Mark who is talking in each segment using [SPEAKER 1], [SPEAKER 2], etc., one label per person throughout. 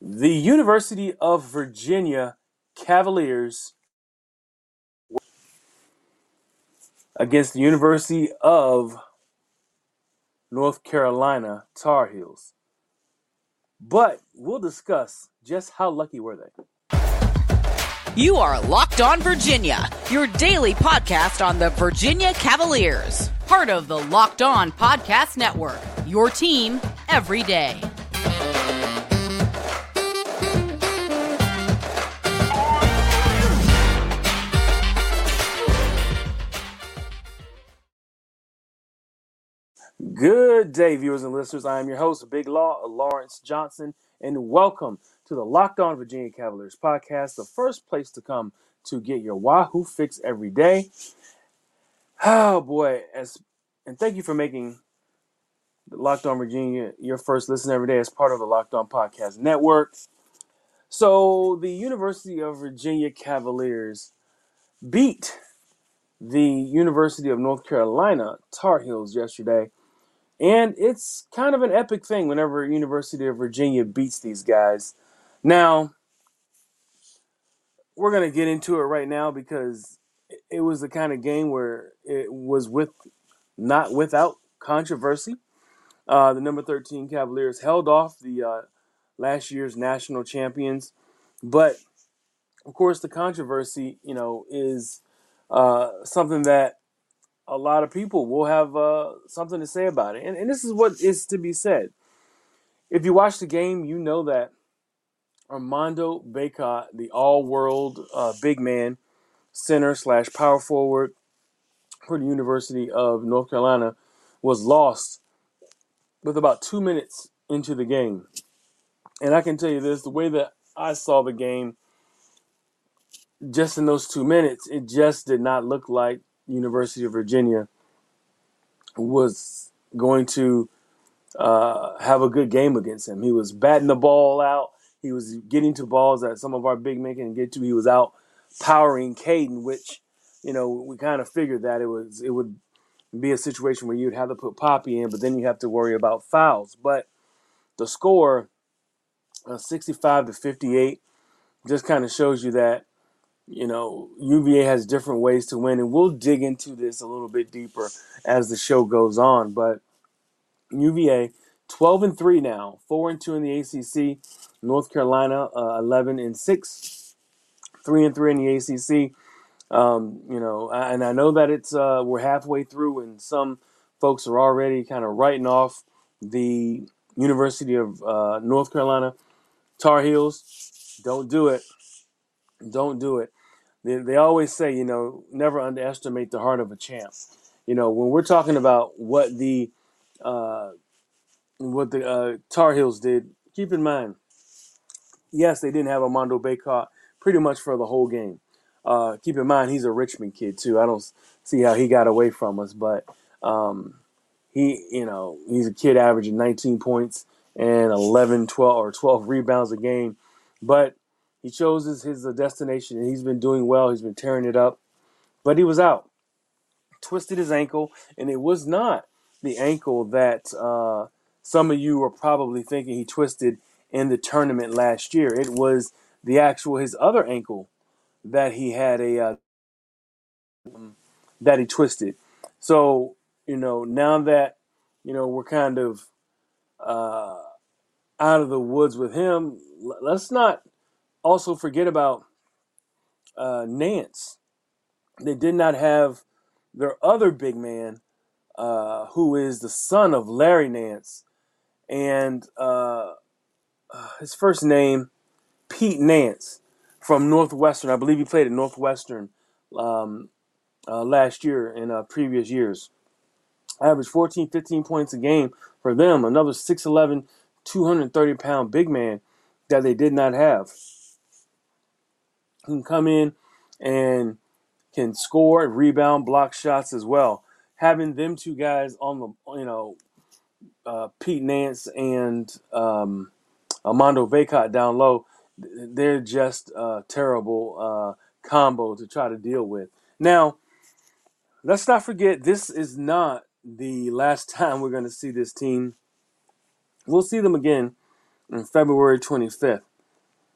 [SPEAKER 1] The University of Virginia Cavaliers against the University of North Carolina Tar Heels. But we'll discuss just how lucky were they.
[SPEAKER 2] You are Locked On Virginia, your daily podcast on the Virginia Cavaliers, part of the Locked On Podcast Network. Your team every day.
[SPEAKER 1] Good day, viewers and listeners. I am your host, Big Law Lawrence Johnson, and welcome to the Locked On Virginia Cavaliers podcast, the first place to come to get your Wahoo fix every day. Oh boy, as and thank you for making Locked On Virginia your first listen every day as part of the Locked On Podcast Network. So the University of Virginia Cavaliers beat the University of North Carolina Tar Heels yesterday and it's kind of an epic thing whenever University of Virginia beats these guys. Now, we're going to get into it right now because it was the kind of game where it was with not without controversy. Uh, the number 13 Cavaliers held off the uh, last year's national champions, but of course, the controversy, you know, is uh, something that a lot of people will have uh, something to say about it. And, and this is what is to be said. If you watch the game, you know that Armando Bacot, the all-world uh, big man, center slash power forward for the University of North Carolina, was lost with about two minutes into the game. And I can tell you this: the way that I saw the game, just in those two minutes, it just did not look like University of Virginia was going to uh, have a good game against him. He was batting the ball out. He was getting to balls that some of our big men can get to. He was out powering Kadin, which you know we kind of figured that it was it would be a situation where you'd have to put Poppy in, but then you have to worry about fouls. But the score, uh, 65 to 58, just kind of shows you that you know, UVA has different ways to win, and we'll dig into this a little bit deeper as the show goes on. But UVA, 12 and 3 now, 4 and 2 in the ACC. North Carolina, uh, 11 and 6, 3 and 3 in the ACC. Um, you know, and I know that it's uh, we're halfway through, and some folks are already kind of writing off the University of uh, North Carolina Tar Heels. Don't do it. Don't do it they, they always say, you know, never underestimate the heart of a champ. You know, when we're talking about what the uh, what the uh, Tar Heels did, keep in mind, yes, they didn't have Armando Bacot pretty much for the whole game. Uh, keep in mind, he's a Richmond kid too. I don't see how he got away from us, but um, he, you know, he's a kid averaging 19 points and 11, 12, or 12 rebounds a game. But he chose his, uh, destination, and he's been doing well. He's been tearing it up, but he was out, twisted his ankle, and it was not the ankle that uh, some of you are probably thinking he twisted in the tournament last year. It was the actual his other ankle that he had a uh, that he twisted. So you know now that you know we're kind of uh, out of the woods with him, let's not also forget about uh, Nance. They did not have their other big man, uh, who is the son of Larry Nance, and uh, uh, his first name, Pete Nance, from Northwestern. I believe he played at Northwestern um, uh, last year and uh, previous years. Averaged 14, 15 points a game for them. Another 6'11, 230 pound big man that they did not have can come in and can score and rebound, block shots as well. Having them two guys on the, you know, uh, Pete Nance and um, Armando Bacot down low, they're just a terrible uh, combo to try to deal with. Now, let's not forget this is not the last time we're going to see this team. We'll see them again on February 25th.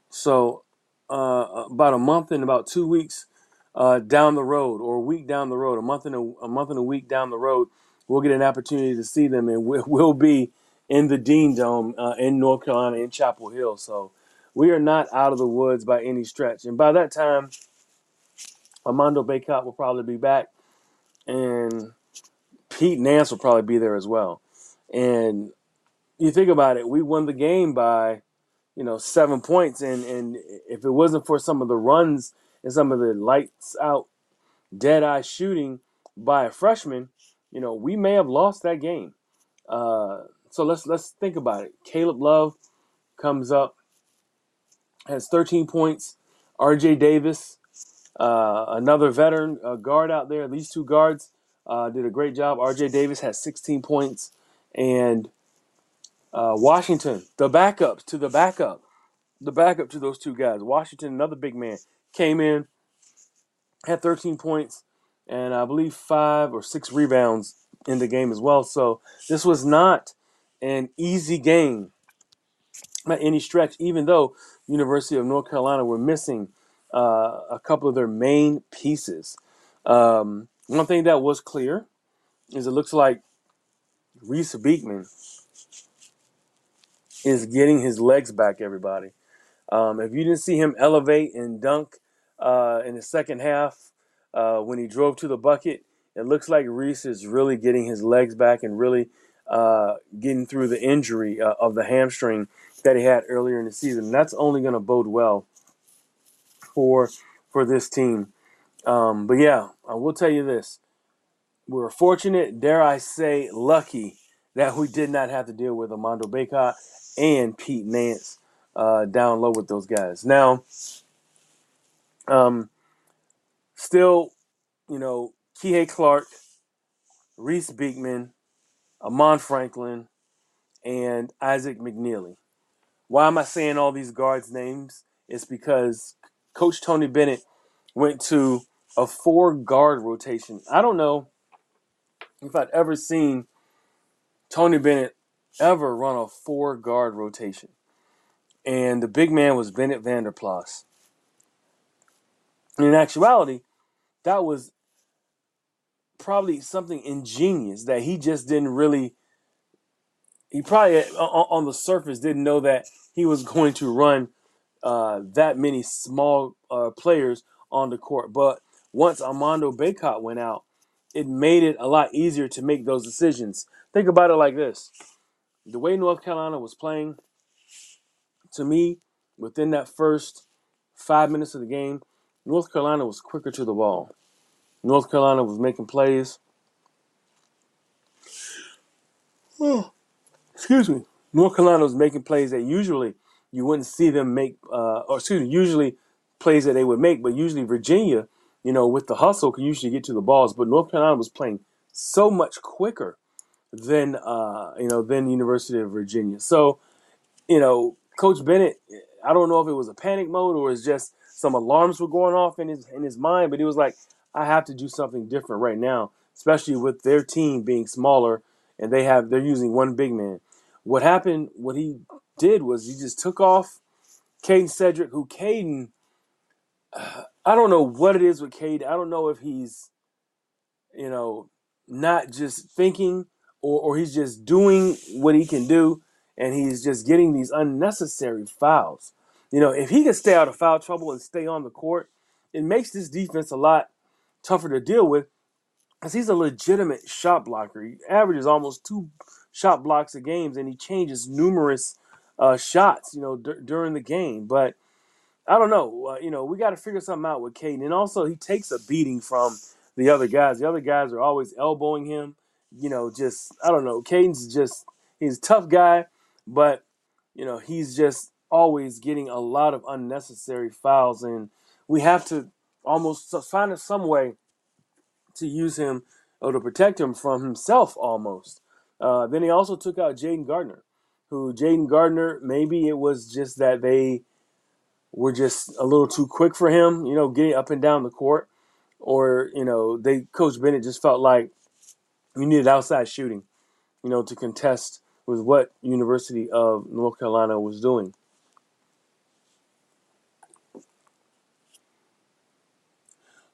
[SPEAKER 1] So uh, about a month and about two weeks uh, down the road, or a week down the road, a month and a, a month and a week down the road, we'll get an opportunity to see them, and we, will be in the Dean Dome uh, in North Carolina in Chapel Hill. So we are not out of the woods by any stretch. And by that time, Armando Bacot will probably be back, and Pete Nance will probably be there as well. And you think about it, we won the game by you know, seven points. And, and if it wasn't for some of the runs and some of the lights out, dead eye shooting by a freshman, you know, we may have lost that game. Uh, so let's let's think about it. Caleb Love comes up, has 13 points. R.J. Davis, uh, another veteran guard out there. These two guards uh, did a great job. R.J. Davis has 16 points, and uh, Washington, the backup to the backup, the backup to those two guys. Washington, another big man, came in, had 13 points, and I believe five or six rebounds in the game as well. So this was not an easy game by any stretch, even though University of North Carolina were missing uh, a couple of their main pieces. Um, one thing that was clear is it looks like Reece Beekman is getting his legs back, everybody. Um, if you didn't see him elevate and dunk uh, in the second half uh, when he drove to the bucket, it looks like Reece is really getting his legs back and really uh, getting through the injury uh, of the hamstring that he had earlier in the season. That's only going to bode well for for this team. Um, but yeah, I will tell you this: we're fortunate, dare I say, lucky that we did not have to deal with Armando Bacot and Pete Nance uh, down low with those guys. Now, um, still, you know, Kihei Clark, Reece Beekman, Armaan Franklin, and Isaac McKneely. Why am I saying all these guards' names? It's because Coach Tony Bennett went to a four guard rotation. I don't know if I've ever seen Tony Bennett ever run a four guard rotation. And the big man was Bennett Vanderplas. In actuality, that was probably something ingenious that he just didn't really he probably on the surface didn't know that he was going to run uh, that many small uh, players on the court. But once Armando Bacot went out, it made it a lot easier to make those decisions. Think about it like this: the way North Carolina was playing, to me, within that first five minutes of the game, North Carolina was quicker to the ball. North Carolina was making plays. Oh, excuse me. North Carolina was making plays that usually you wouldn't see them make, uh, or excuse me, usually plays that they would make, but usually Virginia, you know, with the hustle, can usually get to the balls. But North Carolina was playing so much quicker than, uh, you know, than University of Virginia. So, you know, Coach Bennett, I don't know if it was a panic mode or it's just some alarms were going off in his in his mind, but he was like, I have to do something different right now, especially with their team being smaller and they have they're using one big man. What happened? What he did was he just took off Kadin Shedrick, who uh, I don't know what it is with Kadin. I don't know if he's, you know, not just thinking or, or he's just doing what he can do and he's just getting these unnecessary fouls. You know, if he can stay out of foul trouble and stay on the court, it makes this defense a lot tougher to deal with because he's a legitimate shot blocker. He averages almost two shot blocks a game, and he changes numerous uh, shots, you know, d- during the game. But I don't know. Uh, you know, we got to figure something out with Kadin. And also, he takes a beating from the other guys. The other guys are always elbowing him. You know, just I don't know. Kadin's just he's a tough guy, but you know he's just always getting a lot of unnecessary fouls, and we have to almost find some way to use him or to protect him from himself almost. Uh, then he also took out Jayden Gardner, who Jayden Gardner, maybe it was just that they were just a little too quick for him, you know, getting up and down the court. Or, you know, they Coach Bennett just felt like you needed outside shooting, you know, to contest with what University of North Carolina was doing.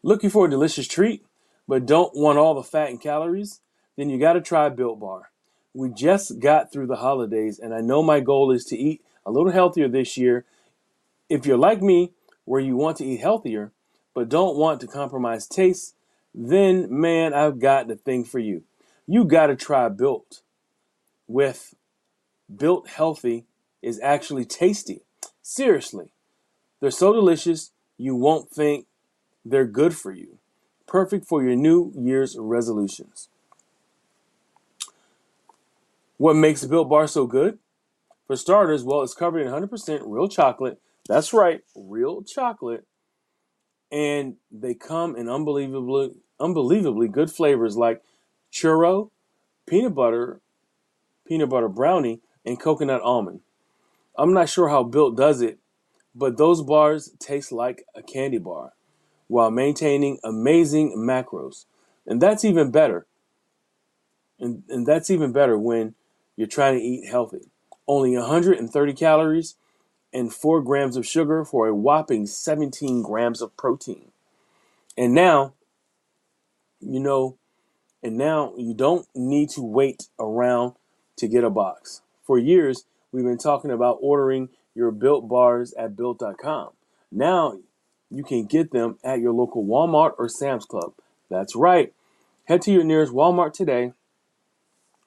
[SPEAKER 1] Looking for a delicious treat, but don't want all the fat and calories? Then you got to try Built Bar. We just got through the holidays, and I know my goal is to eat a little healthier this year. If you're like me, where you want to eat healthier, but don't want to compromise taste, then man, I've got the thing for you. You got to try Built with Built Healthy is actually tasty. Seriously, they're so delicious you won't think they're good for you. Perfect for your New Year's resolutions. What makes Built Bar so good? For starters, well, it's covered in 100% real chocolate. That's right, real chocolate. And they come in unbelievably, unbelievably good flavors like churro, peanut butter, peanut butter brownie, and coconut almond. I'm not sure how Built does it, but those bars taste like a candy bar while maintaining amazing macros. And that's even better. And, and that's even better when you're trying to eat healthy. Only 130 calories and 4 grams of sugar for a whopping 17 grams of protein. And now, you know, and now you don't need to wait around to get a box. For years, we've been talking about ordering your built bars at built.com. Now you can get them at your local Walmart or Sam's Club. That's right. Head to your nearest Walmart today,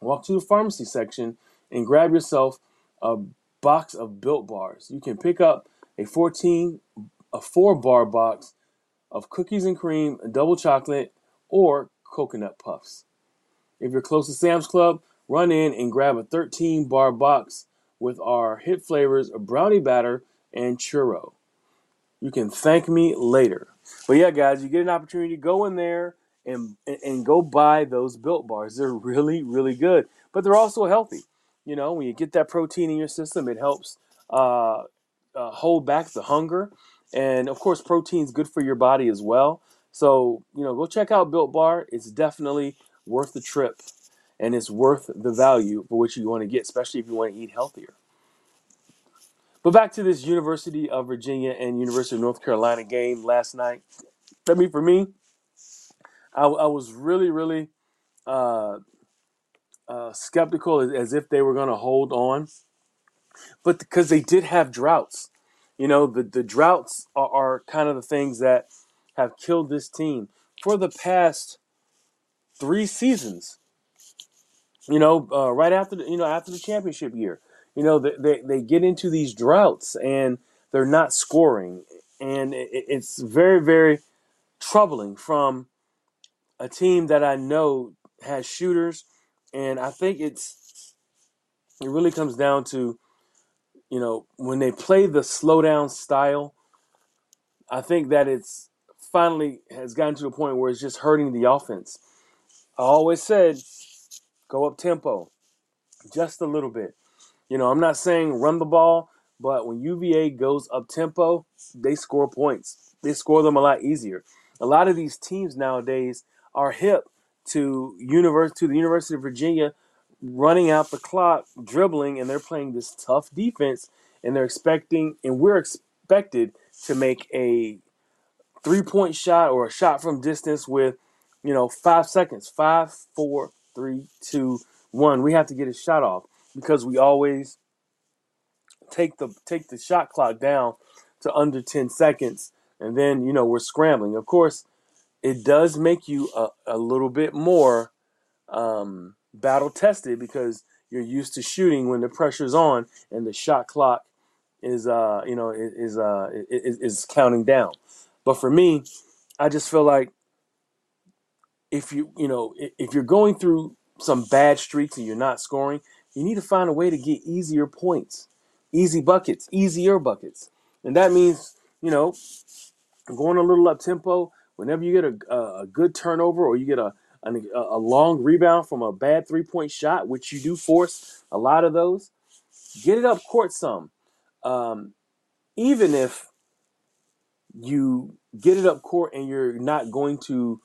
[SPEAKER 1] walk to the pharmacy section, and grab yourself a box of built bars. You can pick up a 14 a 4 bar box of cookies and cream, double chocolate, or coconut puffs. If you're close to Sam's Club, run in and grab a 13 bar box with our hit flavors of brownie batter and churro. You can thank me later. But yeah, guys, you get an opportunity to go in there and and go buy those built bars. They're really, really good, but they're also healthy. You know, when you get that protein in your system, it helps uh, uh, hold back the hunger, and of course, protein's good for your body as well. So you know, go check out Built Bar. It's definitely worth the trip, and it's worth the value for which you want to get, especially if you want to eat healthier. But back to this University of Virginia and University of North Carolina game last night. I mean, for me, I, I was really, really uh, uh, skeptical as, as, if they were going to hold on, but because they did have droughts. You know, the, the droughts are, are kind of the things that have killed this team for the past three seasons. You know, uh, right after the, you know after the championship year, you know, they, they, they get into these droughts and they're not scoring. And it, it's very, very troubling from a team that I know has shooters. And I think it's, it really comes down to, you know, when they play the slow down style, I think that it's finally has gotten to a point where it's just hurting the offense. I always said, go up tempo just a little bit. You know, I'm not saying run the ball, but when UVA goes up tempo, they score points. They score them a lot easier. A lot of these teams nowadays are hip to univers- to the University of Virginia running out the clock, dribbling, and they're playing this tough defense, and they're expecting, and we're expected to make a three point shot or a shot from distance with, you know, five seconds. Five, four, three, two, one. We have to get a shot off because we always take the take the shot clock down to under 10 seconds and then you know we're scrambling of course it does make you a, a little bit more um, battle tested because you're used to shooting when the pressure's on and the shot clock is uh you know is uh is, is counting down but for me i just feel like if you you know if you're going through some bad streaks and you're not scoring you need to find a way to get easier points, easy buckets, easier buckets. And that means, you know, going a little up tempo. Whenever you get a, a, good turnover or you get a, a, a long rebound from a bad three point shot, which you do force a lot of those, get it up court some. Um, even if you get it up court and you're not going to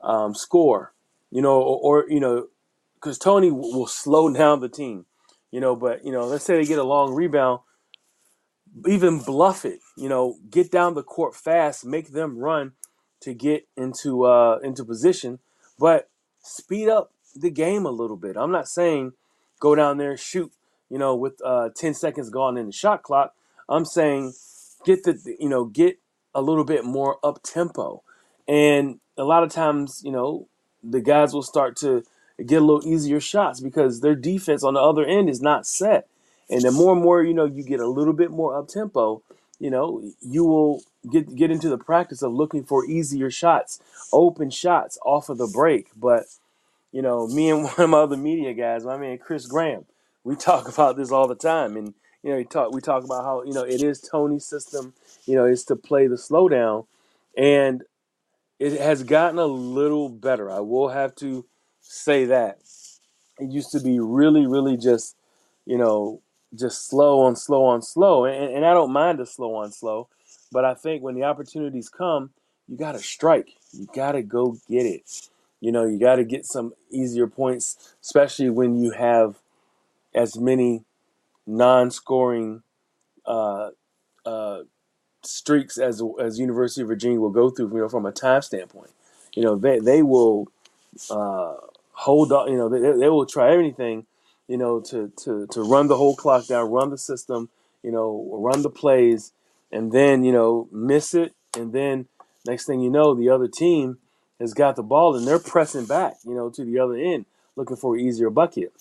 [SPEAKER 1] um, score, you know, or, or you know, because Tony will slow down the team. you know. But you know, let's say they get a long rebound, even bluff it, you know, get down the court fast, make them run to get into uh, into position, but speed up the game a little bit. I'm not saying go down there shoot, you know, with uh, 10 seconds gone in the shot clock. I'm saying get the you know get a little bit more up tempo, and a lot of times you know the guys will start to get a little easier shots because their defense on the other end is not set. And the more and more you know you get a little bit more up tempo, you know you will get get into the practice of looking for easier shots, open shots off of the break. But you know, me and one of my other media guys, my man Chris Graham, we talk about this all the time, and you know, we talk we talk about how you know it is Tony's system, you know, is to play the slowdown, and it has gotten a little better. I will have to say that it used to be really, really just, you know, just slow on slow on slow, and, and I don't mind the slow on slow, but I think when the opportunities come, you got to strike. You got to go get it. You know, you got to get some easier points, especially when you have as many non-scoring uh, uh, streaks as as University of Virginia will go through. You know, from a time standpoint, you know they they will uh, hold on. You know, they, they will try everything. You know, to to to run the whole clock down, run the system. You know, run the plays, and then you know miss it, and then next thing you know, the other team has got the ball and they're pressing back. You know, to the other end, looking for an easier bucket.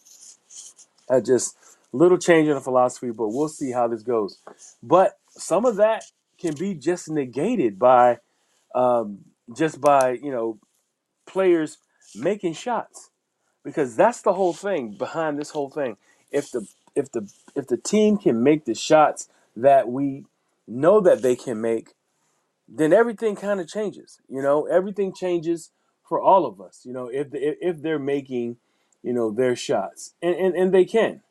[SPEAKER 1] I just little change in the philosophy, but we'll see how this goes. But some of that can be just negated by um, just by you know players making shots because that's the whole thing behind this whole thing. If the if the if the team can make the shots that we know that they can make, then everything kind of changes. You know, everything changes for all of us. You know, if the, if they're making you know their shots and, and and they can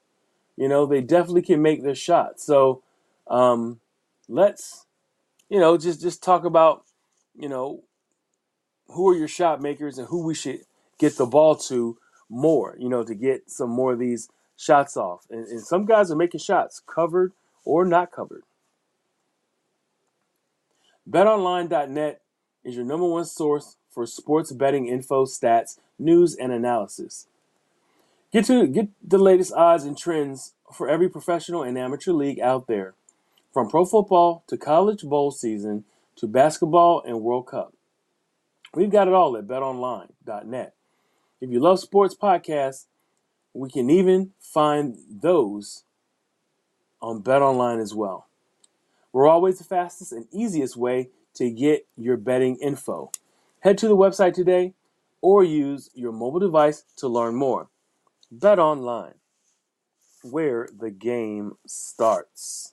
[SPEAKER 1] you know, they definitely can make their shot. So um, let's, you know, just just talk about, you know, who are your shot makers and who we should get the ball to more, you know, to get some more of these shots off. And, and some guys are making shots, covered or not covered. BetOnline.net is your number one source for sports betting info, stats, news, and analysis. Get to get the latest odds and trends for every professional and amateur league out there, from pro football to college bowl season to basketball and World Cup. We've got it all at betonline.net. If you love sports podcasts, we can even find those on BetOnline as well. We're always the fastest and easiest way to get your betting info. Head to the website today or use your mobile device to learn more. Bet online, where the game starts.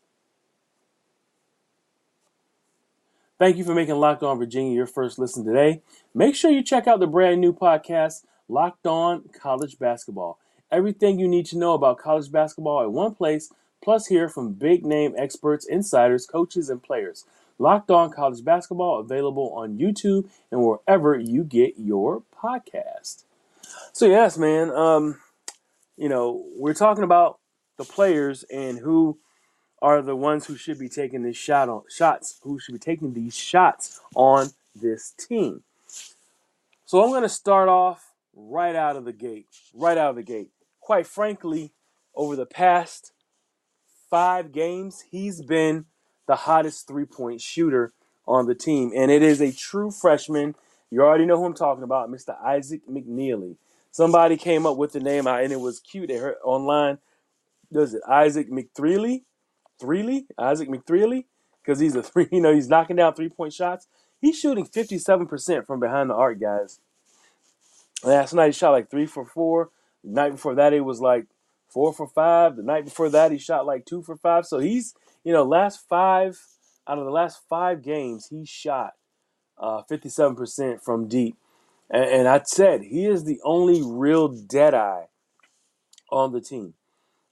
[SPEAKER 1] Thank you for making Locked On Virginia your first listen today. Make sure you check out the brand new podcast, Locked On College Basketball. Everything you need to know about college basketball at one place, plus hear from big name experts, insiders, coaches, and players. Locked On College Basketball available on YouTube and wherever you get your podcast. So yes, man. Um, you know, we're talking about the players and who are the ones who should be taking this shot on shots, who should be taking these shots on this team. So I'm going to start off right out of the gate, right out of the gate. Quite frankly, over the past five games, he's been the hottest three point shooter on the team. And it is a true freshman. You already know who I'm talking about, Mr. Isaac McKneely. Somebody came up with the name, and it was cute. They heard online. Does it Isaac McThreely? Threely? Isaac McThreely? Because he's a three, you know, he's knocking down three point shots. He's shooting 57% from behind the arc, guys. Last night he shot like three for four. The night before that, he was like four for five. The night before that, he shot like two for five. So he's, you know, last five out of the last five games, he shot uh, 57% from deep. And, and I said he is the only real dead eye on the team.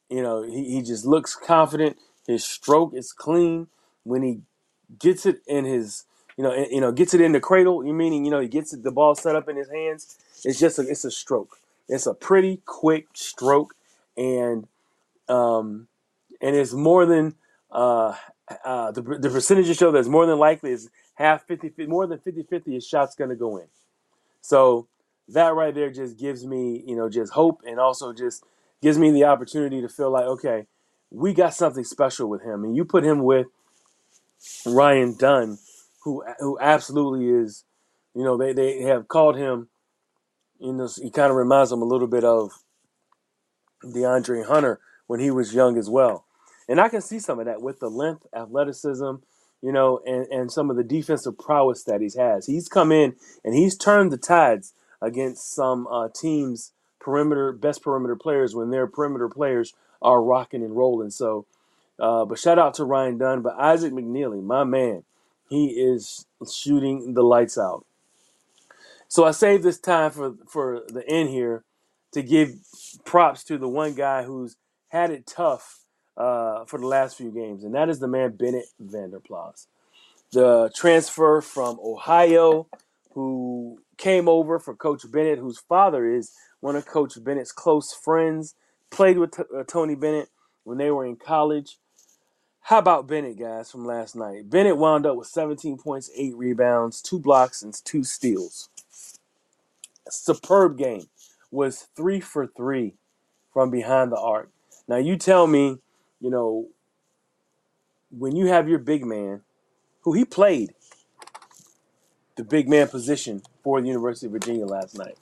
[SPEAKER 1] You know, he, he just looks confident. His stroke is clean. When he gets it in his, you know, you know, gets it in the cradle. You meaning, you know, he gets it, the ball set up in his hands. It's just a, it's a stroke. It's a pretty quick stroke, and um, and it's more than uh, uh, the, the percentages show that's more than likely is half 50, more than 50 50 his shot's going to go in. So that right there just gives me, you know, just hope and also just gives me the opportunity to feel like, okay, we got something special with him. And you put him with Ryan Dunn, who who absolutely is, you know, they, they have called him, you know, he kind of reminds them a little bit of DeAndre Hunter when he was young as well. And I can see some of that with the length, athleticism, you know, and, and some of the defensive prowess that he has. He's come in and he's turned the tides against some uh, teams, perimeter, best perimeter players when their perimeter players are rocking and rolling. So, uh, but shout out to Ryan Dunn. But Isaac McKneely, my man, he is shooting the lights out. So I saved this time for for the end here to give props to the one guy who's had it tough uh, for the last few games, and that is the man Bennett Vanderplas, the transfer from Ohio, who came over for Coach Bennett, whose father is one of Coach Bennett's close friends, played with t- uh, Tony Bennett when they were in college. How about Bennett, guys, from last night? Bennett wound up with 17 points, 8 rebounds, 2 blocks, and 2 steals. Superb game. Was 3 for 3 from behind the arc. Now, you tell me, you know, when you have your big man, who he played the big man position for the University of Virginia last night,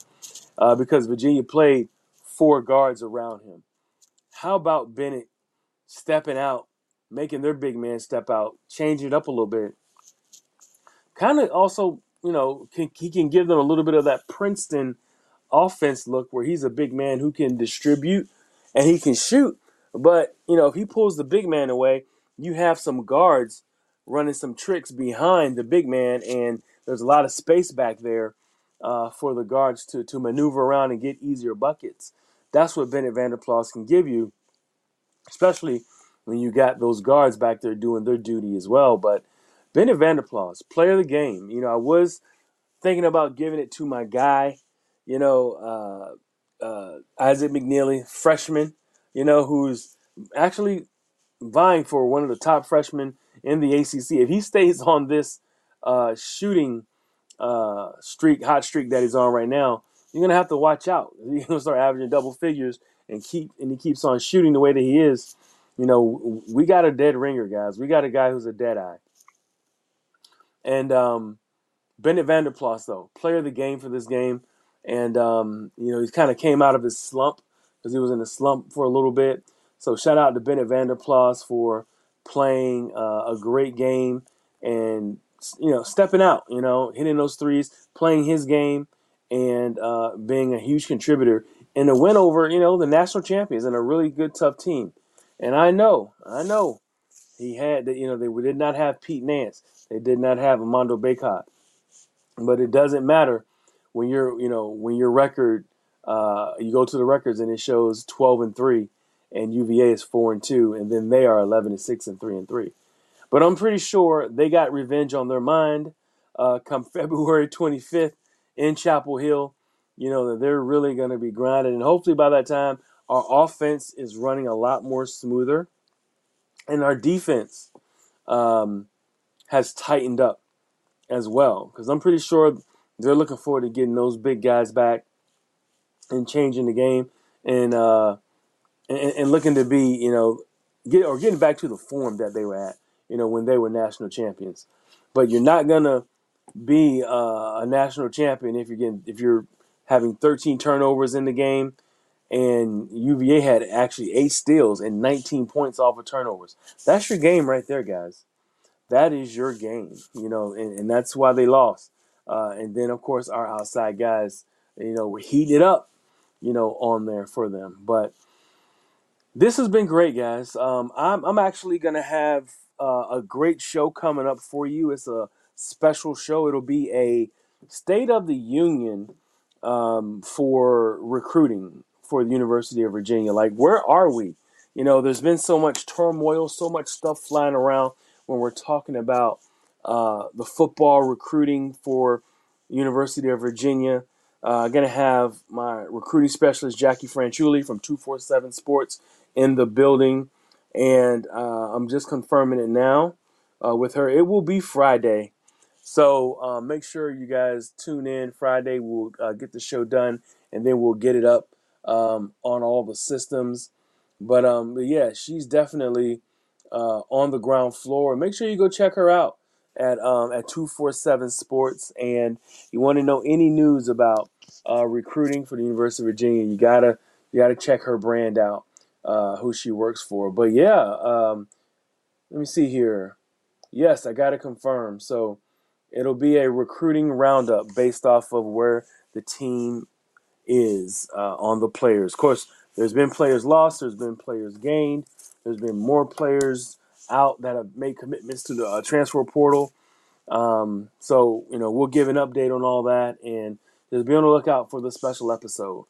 [SPEAKER 1] uh, because Virginia played four guards around him. How about Bennett stepping out making their big man step out, change it up a little bit. Kind of also, you know, can, he can give them a little bit of that Princeton offense look where he's a big man who can distribute and he can shoot. But, you know, if he pulls the big man away, you have some guards running some tricks behind the big man, and there's a lot of space back there uh, for the guards to, to maneuver around and get easier buckets. That's what Bennett Vanderplas can give you, especially – when you got those guards back there doing their duty as well. But Bennett Vanderplas, player of the game. You know, I was thinking about giving it to my guy, you know, uh, uh, Isaac McKneely, freshman, you know, who's actually vying for one of the top freshmen in the ACC. If he stays on this uh, shooting uh, streak, hot streak that he's on right now, you're gonna have to watch out. He's gonna start averaging double figures and keep and he keeps on shooting the way that he is you know, we got a dead ringer, guys. We got a guy who's a dead eye. And um, Bennett Vanderplas, though, player of the game for this game. And, um, you know, he kind of came out of his slump because he was in a slump for a little bit. So shout out to Bennett Vanderplas for playing uh, a great game and, you know, stepping out, you know, hitting those threes, playing his game, and uh, being a huge contributor in a win over, you know, the national champions and a really good, tough team. And I know, I know, he had that. You know, they did not have Pete Nance. They did not have Armando Bacot. But it doesn't matter when you're, you know, when your record, uh, you go to the records and it shows 12 and three, and UVA is four and two, and then they are 11 and six and three and three. But I'm pretty sure they got revenge on their mind uh, come February 25th in Chapel Hill. You know that they're really going to be grinding, and hopefully by that time our offense is running a lot more smoother, and our defense um, has tightened up as well. Because I'm pretty sure they're looking forward to getting those big guys back and changing the game and uh, and, and looking to be you know get or getting back to the form that they were at you know when they were national champions. But you're not gonna be uh, a national champion if you're getting if you're having 13 turnovers in the game and UVA had actually eight steals and 19 points off of turnovers. That's your game right there, guys. That is your game, you know, and, and that's why they lost. Uh, and then, of course, our outside guys, you know, were heated up, you know, on there for them. But this has been great, guys. Um, I'm, I'm actually to have uh, a great show coming up for you. It's a special show. It'll be a State of the Union um, for recruiting for the University of Virginia. Like, where are we? You know, there's been so much turmoil, so much stuff flying around when we're talking about uh, the football recruiting for University of Virginia. Uh, to have my recruiting specialist, Jackie Franchuli from 247 Sports, in the building, and uh, I'm just confirming it now uh, with her. It will be Friday. So uh, make sure you guys tune in Friday. We'll uh, get the show done, and then we'll get it up um, on all the systems. But, um, but yeah, she's definitely uh, on the ground floor. Make sure you go check her out at um, at two four seven Sports, and you want to know any news about uh, recruiting for the University of Virginia, you gotta you gotta check her brand out, uh, who she works for. But yeah, um, let me see here. Yes, I gotta confirm. So it'll be a recruiting roundup based off of where the team is uh, on the players. Of course, there's been players lost, there's been players gained, there's been more players out that have made commitments to the uh, transfer portal. Um, so you know we'll give an update on all that and just be on the lookout for the special episode.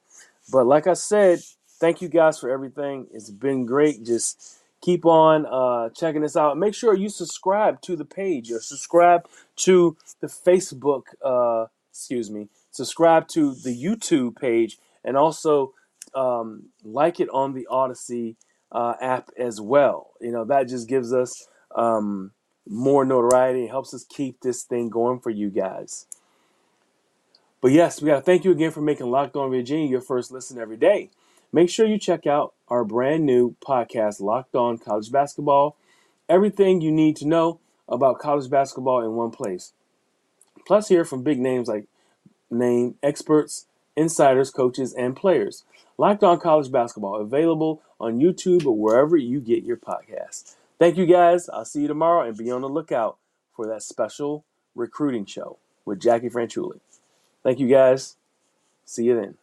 [SPEAKER 1] But like I said, thank you guys for everything. It's been great. Just keep on uh, checking this out. Make sure you subscribe to the page or subscribe to the Facebook. Uh, excuse me. Subscribe to the YouTube page and also um, like it on the Audacy uh, app as well. You know that just gives us um, more notoriety. It helps us keep this thing going for you guys. But yes, we got to thank you again for making Locked On Virginia your first listen every day. Make sure you check out our brand new podcast, Locked On College Basketball. Everything you need to know about college basketball in one place. Plus, hear from big names like name experts, insiders, coaches, and players. Locked On College Basketball, available on YouTube or wherever you get your podcasts. Thank you guys. I'll see you tomorrow and be on the lookout for that special recruiting show with Jackie Franchuli. Thank you guys. See you then.